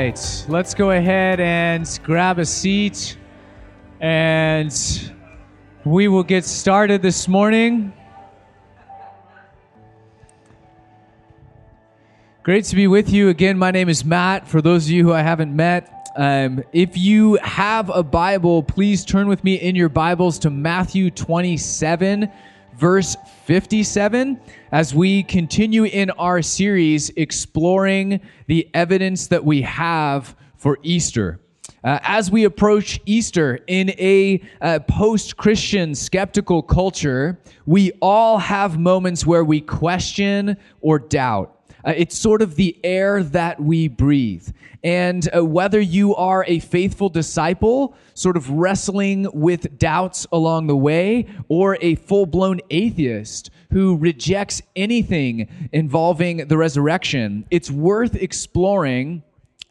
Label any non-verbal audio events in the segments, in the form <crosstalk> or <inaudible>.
right, let's go ahead and grab a seat and we will get started this morning. Great to be with you again. My name is Matt. For those of you who I haven't met, um, if you have a Bible, please turn with me in your Bibles to Matthew 27 verse 57 as we continue in our series exploring the evidence that we have for Easter. Uh, as we approach Easter in a uh, post Christian skeptical culture, we all have moments where we question or doubt. Uh, it's sort of the air that we breathe. And uh, whether you are a faithful disciple, sort of wrestling with doubts along the way, or a full blown atheist who rejects anything involving the resurrection, it's worth exploring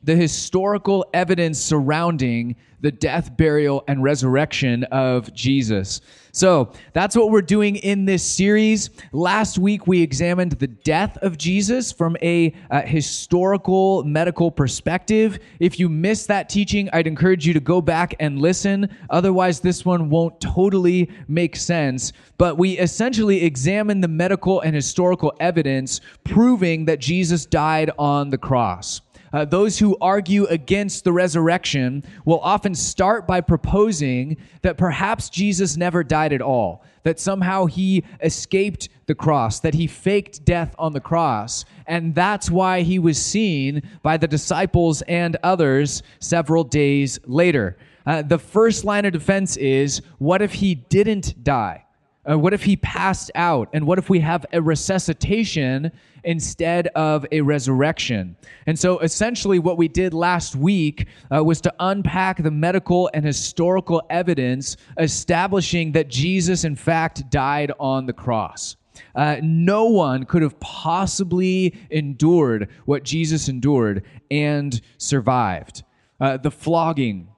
the historical evidence surrounding the death, burial, and resurrection of Jesus. So that's what we're doing in this series. Last week, we examined the death of Jesus from a historical medical perspective. If you missed that teaching, I'd encourage you to go back and listen. Otherwise, this one won't totally make sense. But we essentially examined the medical and historical evidence proving that Jesus died on the cross. Uh, those who argue against the resurrection will often start by proposing that perhaps Jesus never died at all, that somehow he escaped the cross, that he faked death on the cross, and that's why he was seen by the disciples and others several days later. Uh, the first line of defense is what if he didn't die? Uh, what if he passed out? And what if we have a resuscitation instead of a resurrection? And so essentially, what we did last week uh, was to unpack the medical and historical evidence establishing that Jesus, in fact, died on the cross. Uh, no one could have possibly endured what Jesus endured and survived. Uh, the flogging,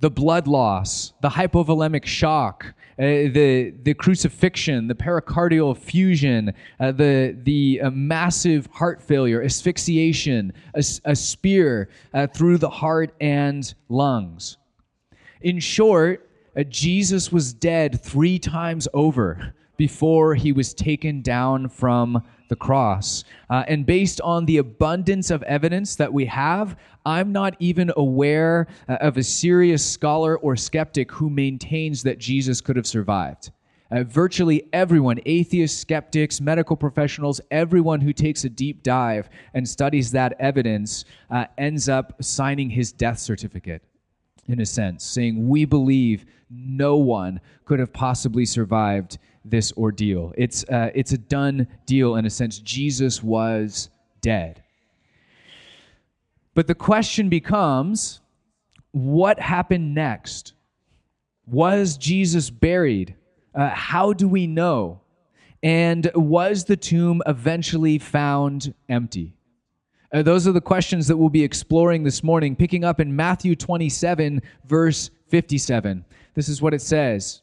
the blood loss, the hypovolemic shock, the the crucifixion, the pericardial effusion, uh, the the uh, massive heart failure, asphyxiation, a, a spear uh, through the heart and lungs. In short, uh, Jesus was dead three times over before he was taken down from the cross. Uh, and based on the abundance of evidence that we have, I'm not even aware uh, of a serious scholar or skeptic who maintains that Jesus could have survived. Uh, virtually everyone, atheists, skeptics, medical professionals, everyone who takes a deep dive and studies that evidence uh, ends up signing his death certificate, in a sense, saying, We believe no one could have possibly survived this ordeal. It's, uh, it's a done deal in a sense. Jesus was dead. But the question becomes what happened next? Was Jesus buried? Uh, how do we know? And was the tomb eventually found empty? Uh, those are the questions that we'll be exploring this morning, picking up in Matthew 27, verse 57. This is what it says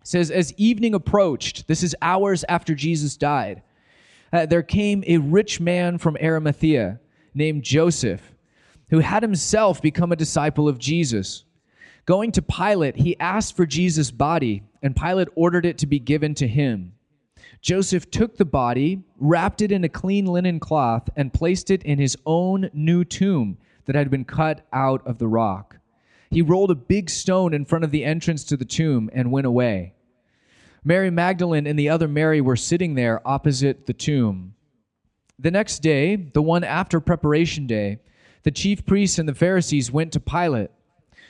It says, As evening approached, this is hours after Jesus died, uh, there came a rich man from Arimathea named Joseph, who had himself become a disciple of Jesus. Going to Pilate, he asked for Jesus' body, and Pilate ordered it to be given to him. Joseph took the body, wrapped it in a clean linen cloth, and placed it in his own new tomb that had been cut out of the rock. He rolled a big stone in front of the entrance to the tomb and went away. Mary Magdalene and the other Mary were sitting there opposite the tomb. The next day, the one after preparation day, the chief priests and the Pharisees went to Pilate.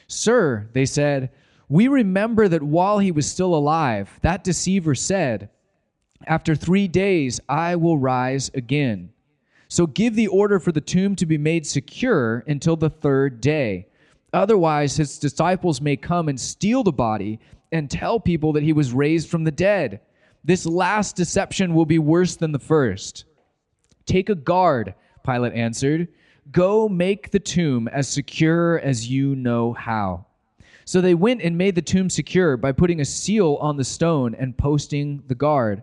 Sir, they said, we remember that while he was still alive, that deceiver said, After three days I will rise again. So give the order for the tomb to be made secure until the third day. Otherwise, his disciples may come and steal the body and tell people that he was raised from the dead. This last deception will be worse than the first. Take a guard, Pilate answered. Go make the tomb as secure as you know how. So they went and made the tomb secure by putting a seal on the stone and posting the guard.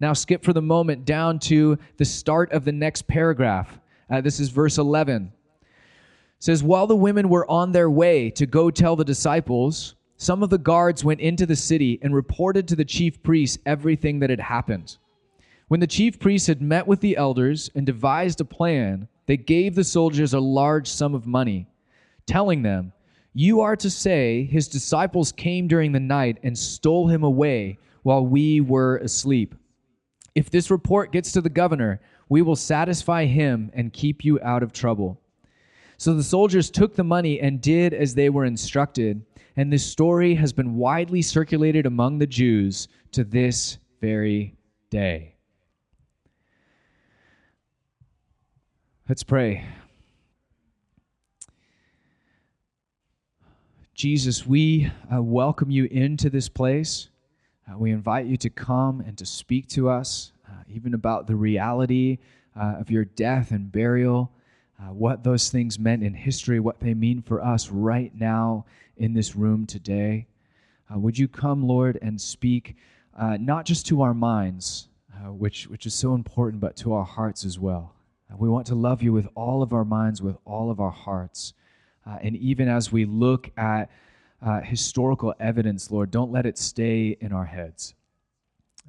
Now, skip for the moment down to the start of the next paragraph. Uh, this is verse 11. It says, While the women were on their way to go tell the disciples, some of the guards went into the city and reported to the chief priests everything that had happened. When the chief priests had met with the elders and devised a plan, they gave the soldiers a large sum of money, telling them, You are to say, his disciples came during the night and stole him away while we were asleep. If this report gets to the governor, we will satisfy him and keep you out of trouble. So the soldiers took the money and did as they were instructed, and this story has been widely circulated among the Jews to this very day. Let's pray. Jesus, we uh, welcome you into this place. Uh, we invite you to come and to speak to us, uh, even about the reality uh, of your death and burial, uh, what those things meant in history, what they mean for us right now in this room today. Uh, would you come, Lord, and speak uh, not just to our minds, which, which is so important, but to our hearts as well. we want to love you with all of our minds, with all of our hearts. and even as we look at uh, historical evidence, Lord, don't let it stay in our heads.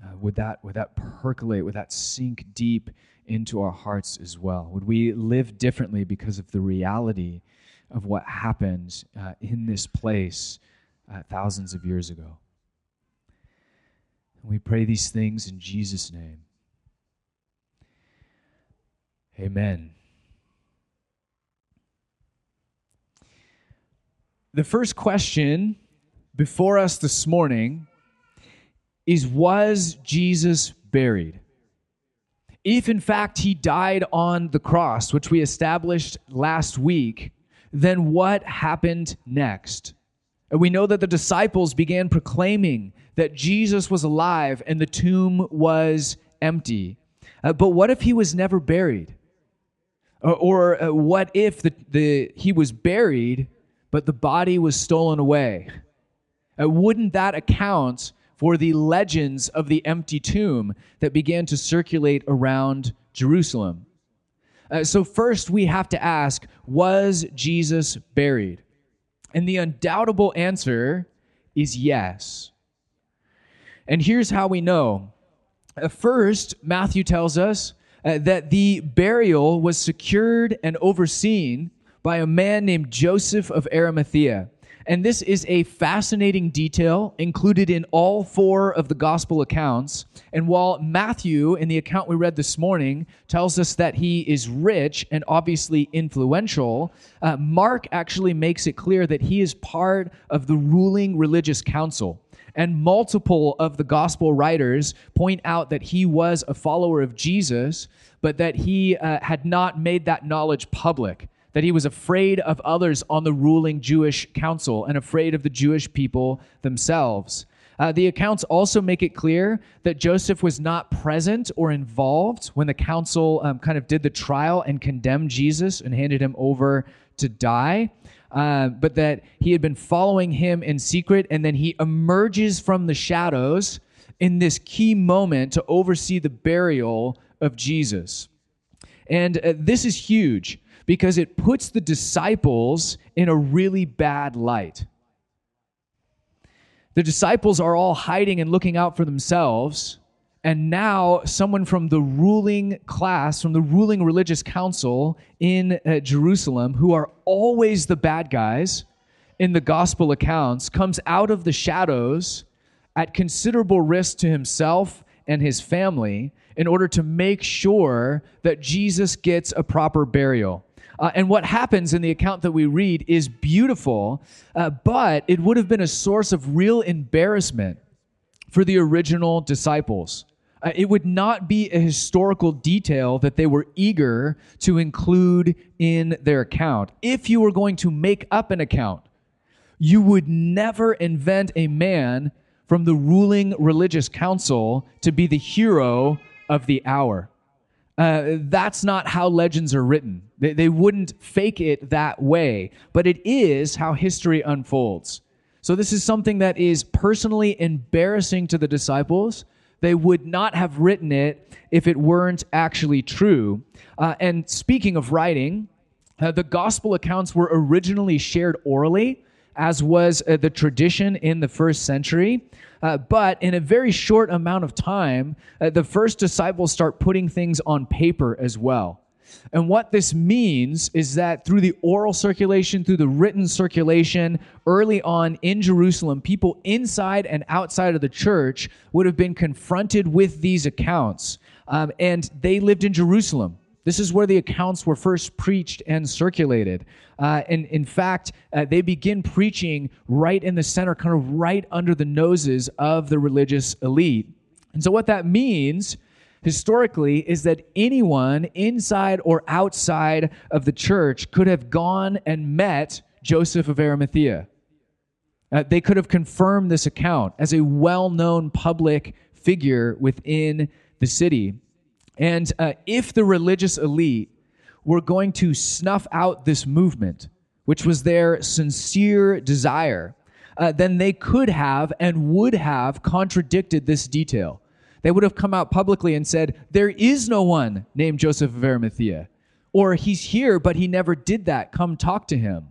Uh, would, that, would that percolate, would that sink deep into our hearts as well? Would we live differently because of the reality of what happened uh, in this place uh, thousands of years ago? And we pray these things in Jesus' name. Amen. The first question before us this morning is Was Jesus buried? If in fact he died on the cross, which we established last week, then what happened next? And we know that the disciples began proclaiming that Jesus was alive and the tomb was empty. Uh, but what if he was never buried? Or, or uh, what if the, the, he was buried, but the body was stolen away. Uh, wouldn't that account for the legends of the empty tomb that began to circulate around Jerusalem? Uh, so, first, we have to ask Was Jesus buried? And the undoubtable answer is yes. And here's how we know. Uh, first, Matthew tells us uh, that the burial was secured and overseen by a man named Joseph of Arimathea. And this is a fascinating detail included in all four of the gospel accounts. And while Matthew, in the account we read this morning, tells us that he is rich and obviously influential, uh, Mark actually makes it clear that he is part of the ruling religious council. And multiple of the gospel writers point out that he was a follower of Jesus, but that he uh, had not made that knowledge public that he was afraid of others on the ruling Jewish council and afraid of the Jewish people themselves. Uh, the accounts also make it clear that Joseph was not present or involved when the council um, kind of did the trial and condemned Jesus and handed him over to die, uh, but that he had been following him in secret, and then he emerges from the shadows in this key moment to oversee the burial of Jesus. And uh, this is huge because it puts the disciples in a really bad light. The disciples are all hiding and looking out for themselves, and now someone from the ruling class, from the ruling religious council in uh, Jerusalem, who are always the bad guys in the gospel accounts, comes out of the shadows at considerable risk to himself and his family in order to make sure that Jesus gets a proper burial. Uh, and what happens in the account that we read is beautiful, uh, but it would have been a source of real embarrassment for the original disciples. Uh, it would not be a historical detail that they were eager to include in their account. If you were going to make up an account, you would never invent a man from the ruling religious council to be the hero of the hour. Uh, that's not how legends are written. They, they wouldn't fake it that way, but it is how history unfolds. So, this is something that is personally embarrassing to the disciples. They would not have written it if it weren't actually true. Uh, and speaking of writing, uh, the gospel accounts were originally shared orally, as was uh, the tradition in the first century. Uh, but in a very short amount of time, uh, the first disciples start putting things on paper as well. And what this means is that through the oral circulation, through the written circulation, early on in Jerusalem, people inside and outside of the church would have been confronted with these accounts. Um, and they lived in Jerusalem. This is where the accounts were first preached and circulated. Uh, and in fact, uh, they begin preaching right in the center, kind of right under the noses of the religious elite. And so, what that means historically is that anyone inside or outside of the church could have gone and met Joseph of Arimathea. Uh, they could have confirmed this account as a well known public figure within the city. And uh, if the religious elite were going to snuff out this movement, which was their sincere desire, uh, then they could have and would have contradicted this detail. They would have come out publicly and said, There is no one named Joseph of Arimathea. Or he's here, but he never did that. Come talk to him.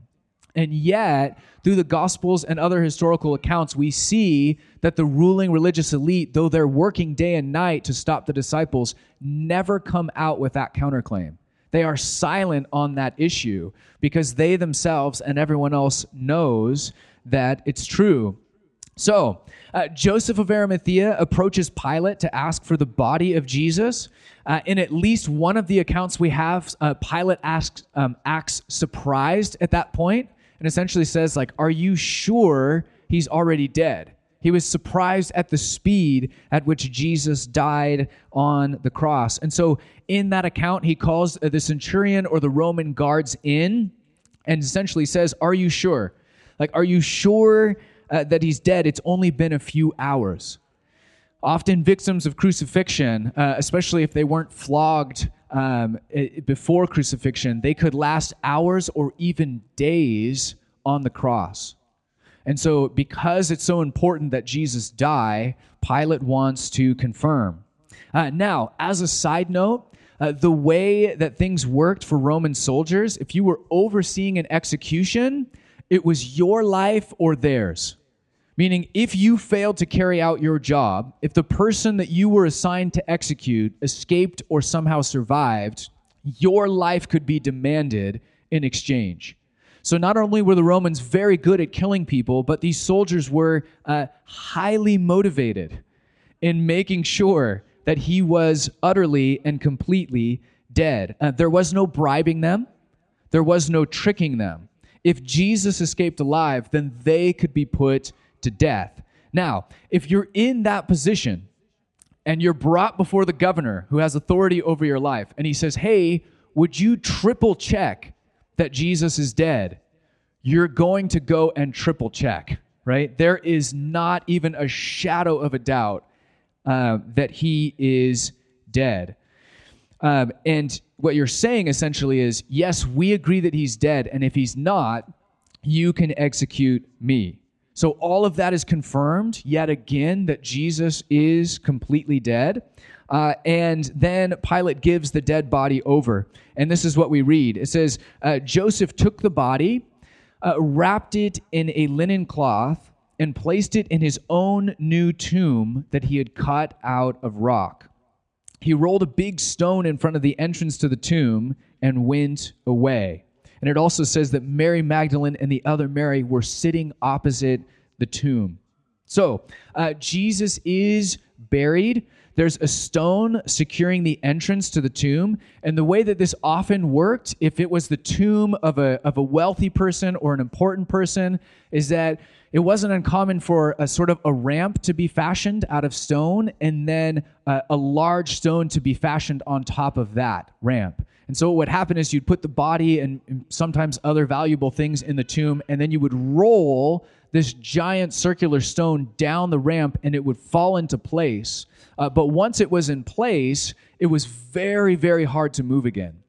And yet, through the Gospels and other historical accounts, we see that the ruling religious elite, though they're working day and night to stop the disciples, never come out with that counterclaim. They are silent on that issue because they themselves and everyone else knows that it's true. So, uh, Joseph of Arimathea approaches Pilate to ask for the body of Jesus. Uh, in at least one of the accounts we have, uh, Pilate asks, um, acts surprised at that point and essentially says, like, "Are you sure he's already dead?" He was surprised at the speed at which Jesus died on the cross. And so, in that account, he calls the centurion or the Roman guards in and essentially says, Are you sure? Like, are you sure uh, that he's dead? It's only been a few hours. Often, victims of crucifixion, uh, especially if they weren't flogged um, before crucifixion, they could last hours or even days on the cross. And so, because it's so important that Jesus die, Pilate wants to confirm. Uh, now, as a side note, uh, the way that things worked for Roman soldiers, if you were overseeing an execution, it was your life or theirs. Meaning, if you failed to carry out your job, if the person that you were assigned to execute escaped or somehow survived, your life could be demanded in exchange. So not only were the Romans very good at killing people, but these soldiers were uh, highly motivated in making sure that he was utterly and completely dead. Uh, there was no bribing them, there was no tricking them. If Jesus escaped alive, then they could be put to death. Now, if you're in that position and you're brought before the governor who has authority over your life, and he says, Hey, would you triple check that Jesus is dead, you're going to go and triple check, right? There is not even a shadow of a doubt uh, that he is dead. Um, and what you're saying essentially is yes, we agree that he's dead, and if he's not, you can execute me. So all of that is confirmed yet again that Jesus is completely dead. Uh, and then Pilate gives the dead body over. And this is what we read it says, uh, Joseph took the body, uh, wrapped it in a linen cloth, and placed it in his own new tomb that he had cut out of rock. He rolled a big stone in front of the entrance to the tomb and went away. And it also says that Mary Magdalene and the other Mary were sitting opposite the tomb. So, uh, Jesus is buried. There's a stone securing the entrance to the tomb. And the way that this often worked, if it was the tomb of a, of a wealthy person or an important person, is that it wasn't uncommon for a sort of a ramp to be fashioned out of stone and then a, a large stone to be fashioned on top of that ramp. And so what would happen is you'd put the body and, and sometimes other valuable things in the tomb, and then you would roll this giant circular stone down the ramp and it would fall into place. Uh, but once it was in place, it was very, very hard to move again.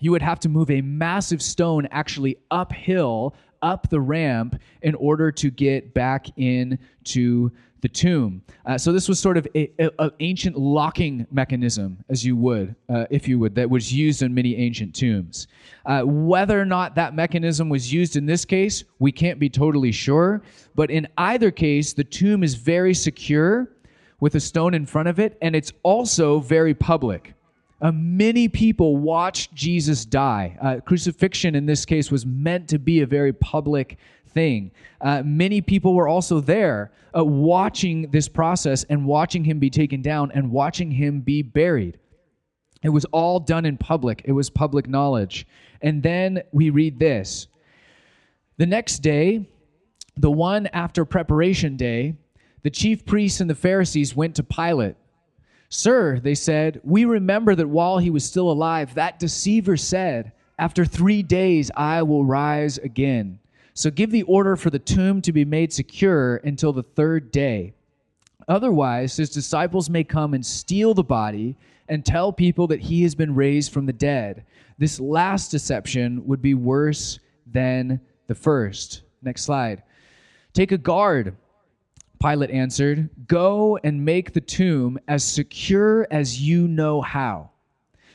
You would have to move a massive stone actually uphill, up the ramp, in order to get back into the tomb. Uh, so this was sort of an ancient locking mechanism, as you would, uh, if you would, that was used in many ancient tombs. Uh, whether or not that mechanism was used in this case, we can't be totally sure. But in either case, the tomb is very secure with a stone in front of it, and it's also very public. Uh, many people watched Jesus die. Uh, crucifixion in this case was meant to be a very public thing. Uh, many people were also there uh, watching this process and watching him be taken down and watching him be buried. It was all done in public, it was public knowledge. And then we read this The next day, the one after preparation day, the chief priests and the Pharisees went to Pilate. Sir, they said, we remember that while he was still alive, that deceiver said, After three days I will rise again. So give the order for the tomb to be made secure until the third day. Otherwise, his disciples may come and steal the body and tell people that he has been raised from the dead. This last deception would be worse than the first. Next slide. Take a guard Pilate answered, Go and make the tomb as secure as you know how.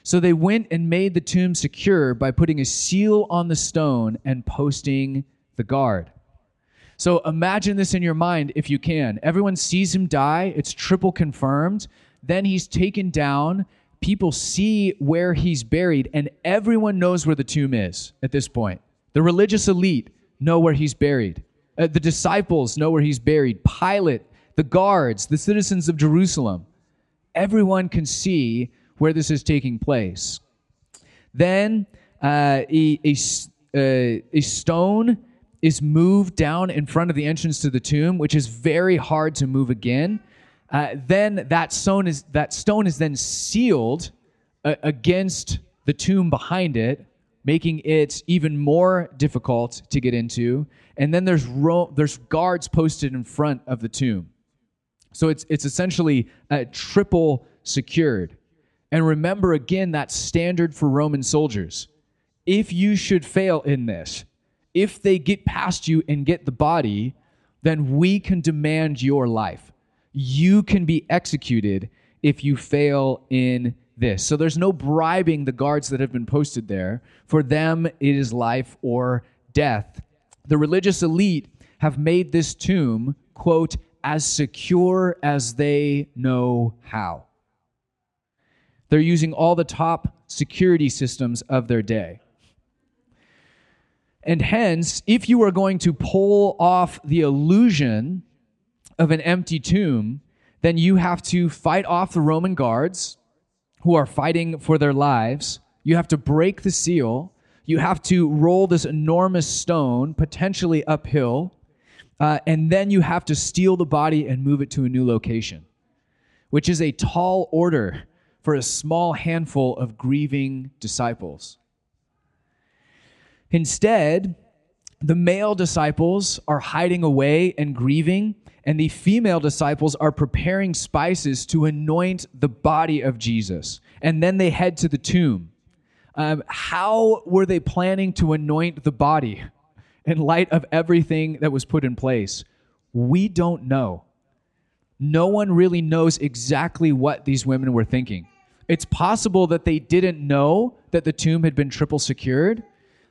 So they went and made the tomb secure by putting a seal on the stone and posting the guard. So imagine this in your mind if you can. Everyone sees him die, it's triple confirmed. Then he's taken down. People see where he's buried, and everyone knows where the tomb is at this point. The religious elite know where he's buried. Uh, the disciples know where he's buried. Pilate, the guards, the citizens of Jerusalem. Everyone can see where this is taking place. Then uh, a, a, uh, a stone is moved down in front of the entrance to the tomb, which is very hard to move again. Uh, then that stone is that stone is then sealed uh, against the tomb behind it, making it even more difficult to get into and then there's ro- there's guards posted in front of the tomb. So it's it's essentially uh, triple secured. And remember again that standard for Roman soldiers. If you should fail in this, if they get past you and get the body, then we can demand your life. You can be executed if you fail in this. So there's no bribing the guards that have been posted there. For them, it is life or death the religious elite have made this tomb, quote, as secure as they know how. They're using all the top security systems of their day. And hence, if you are going to pull off the illusion of an empty tomb, then you have to fight off the Roman guards who are fighting for their lives. You have to break the seal you have to roll this enormous stone, potentially uphill, uh, and then you have to steal the body and move it to a new location, which is a tall order for a small handful of grieving disciples. Instead, the male disciples are hiding away and grieving, and the female disciples are preparing spices to anoint the body of Jesus. And then they head to the tomb. Um, how were they planning to anoint the body in light of everything that was put in place? We don't know. No one really knows exactly what these women were thinking. It's possible that they didn't know that the tomb had been triple secured.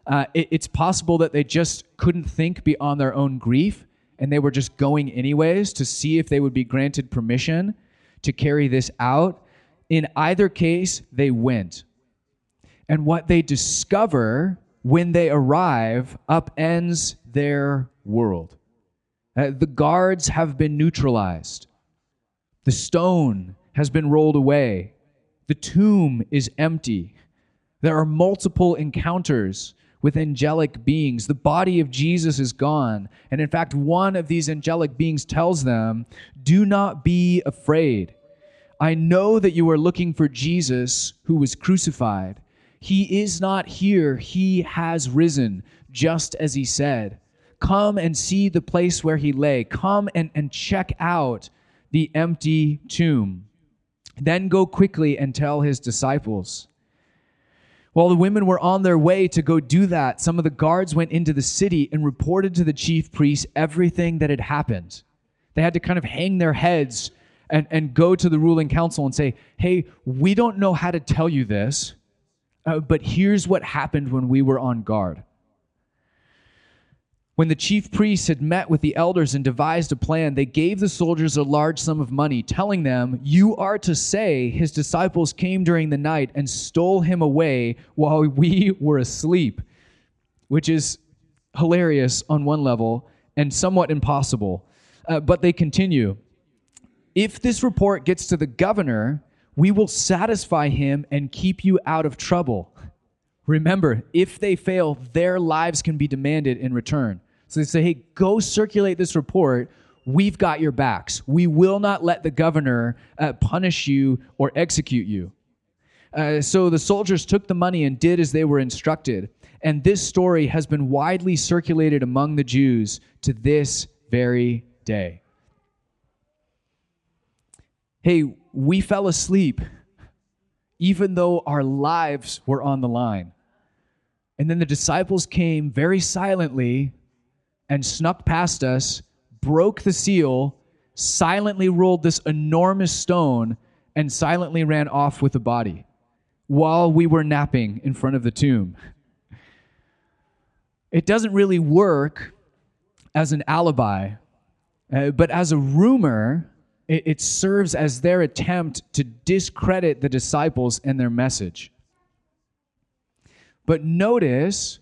Uh, it, it's possible that they just couldn't think beyond their own grief and they were just going anyways to see if they would be granted permission to carry this out, in either case, they went. And what they discover when they arrive upends their world. Uh, the guards have been neutralized. The stone has been rolled away. The tomb is empty. There are multiple encounters with angelic beings. The body of Jesus is gone. And in fact, one of these angelic beings tells them, Do not be afraid. I know that you are looking for Jesus who was crucified. He is not here, he has risen, just as he said. Come and see the place where he lay. Come and, and check out the empty tomb. Then go quickly and tell his disciples. While the women were on their way to go do that, some of the guards went into the city and reported to the chief priests everything that had happened. They had to kind of hang their heads and, and go to the ruling council and say, hey, we don't know how to tell you this, uh, but here's what happened when we were on guard. When the chief priests had met with the elders and devised a plan, they gave the soldiers a large sum of money, telling them, You are to say his disciples came during the night and stole him away while we <laughs> were asleep, which is hilarious on one level and somewhat impossible. Uh, but they continue If this report gets to the governor, we will satisfy him and keep you out of trouble. Remember, if they fail, their lives can be demanded in return. So they say, hey, go circulate this report. We've got your backs. We will not let the governor uh, punish you or execute you. Uh, so the soldiers took the money and did as they were instructed. And this story has been widely circulated among the Jews to this very day. Hey, we fell asleep even though our lives were on the line. And then the disciples came very silently and snuck past us, broke the seal, silently rolled this enormous stone, and silently ran off with the body while we were napping in front of the tomb. It doesn't really work as an alibi, uh, but as a rumor it, it serves as their attempt to discredit the disciples and their message. But notice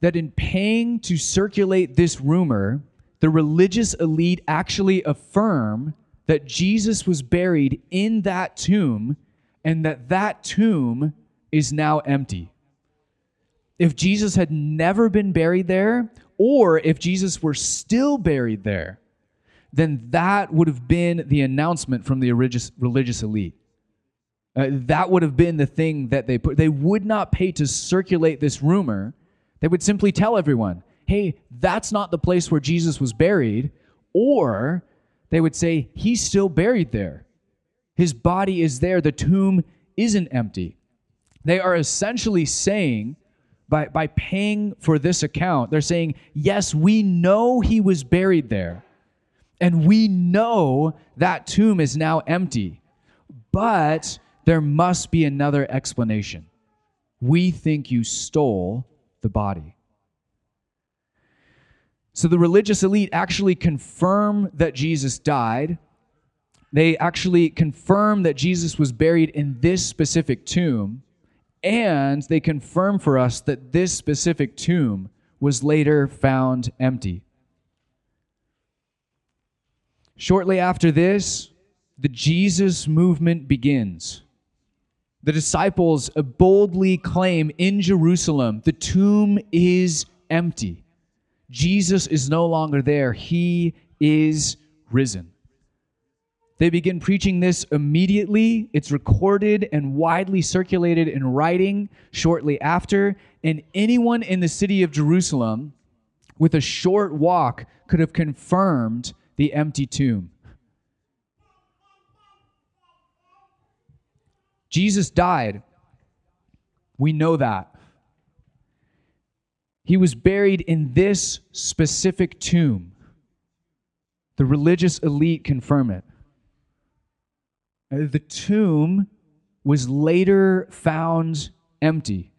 that in paying to circulate this rumor, the religious elite actually affirm that Jesus was buried in that tomb and that that tomb is now empty. If Jesus had never been buried there, or if Jesus were still buried there, then that would have been the announcement from the religious, religious elite. Uh, that would have been the thing that they put. They would not pay to circulate this rumor. They would simply tell everyone, hey, that's not the place where Jesus was buried. Or they would say, he's still buried there. His body is there. The tomb isn't empty. They are essentially saying, by, by paying for this account, they're saying, yes, we know he was buried there. And we know that tomb is now empty. But there must be another explanation. We think you stole the body. So the religious elite actually confirm that Jesus died. They actually confirm that Jesus was buried in this specific tomb. And they confirm for us that this specific tomb was later found empty. Shortly after this, the Jesus movement begins. The disciples boldly claim in Jerusalem the tomb is empty. Jesus is no longer there, he is risen. They begin preaching this immediately. It's recorded and widely circulated in writing shortly after. And anyone in the city of Jerusalem with a short walk could have confirmed the empty tomb. Jesus died. We know that. He was buried in this specific tomb. The religious elite confirm it. Uh, the tomb was later found empty.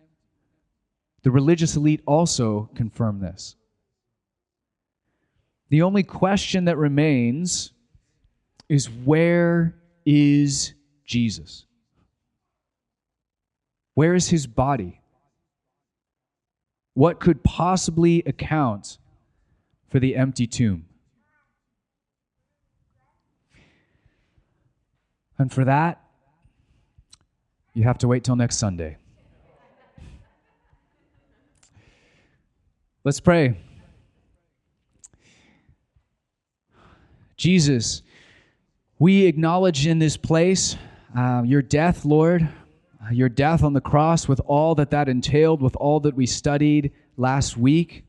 The religious elite also confirm this. The only question that remains is where is Jesus? Where is his body? What could possibly account for the empty tomb? And for that, you have to wait till next Sunday. Let's pray. Jesus, we acknowledge in this place uh, your death, Lord, your death on the cross with all that that entailed, with all that we studied last week.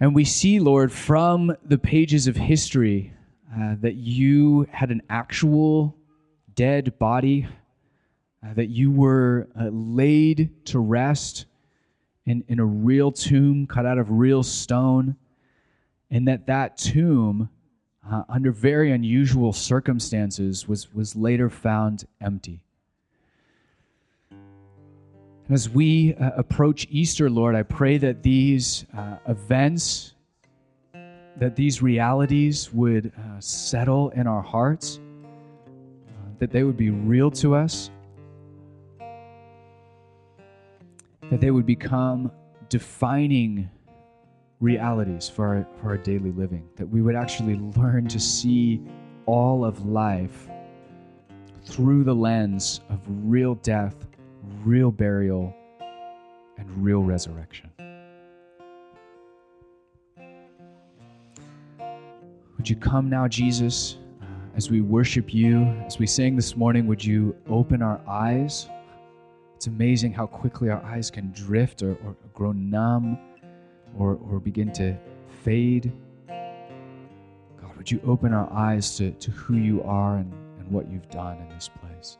And we see, Lord, from the pages of history uh, that you had an actual dead body, uh, that you were uh, laid to rest in, in a real tomb cut out of real stone, and that that tomb, uh, under very unusual circumstances, was, was later found empty. And as we uh, approach Easter, Lord, I pray that these uh, events, that these realities would uh, settle in our hearts, uh, that they would be real to us, that they would become defining realities for our, for our daily living, that we would actually learn to see all of life through the lens of real death real burial, and real resurrection. Would you come now, Jesus, uh, as we worship you, as we sang this morning, would you open our eyes? It's amazing how quickly our eyes can drift or, or grow numb or, or begin to fade. God, would you open our eyes to, to who you are and, and what you've done in this place?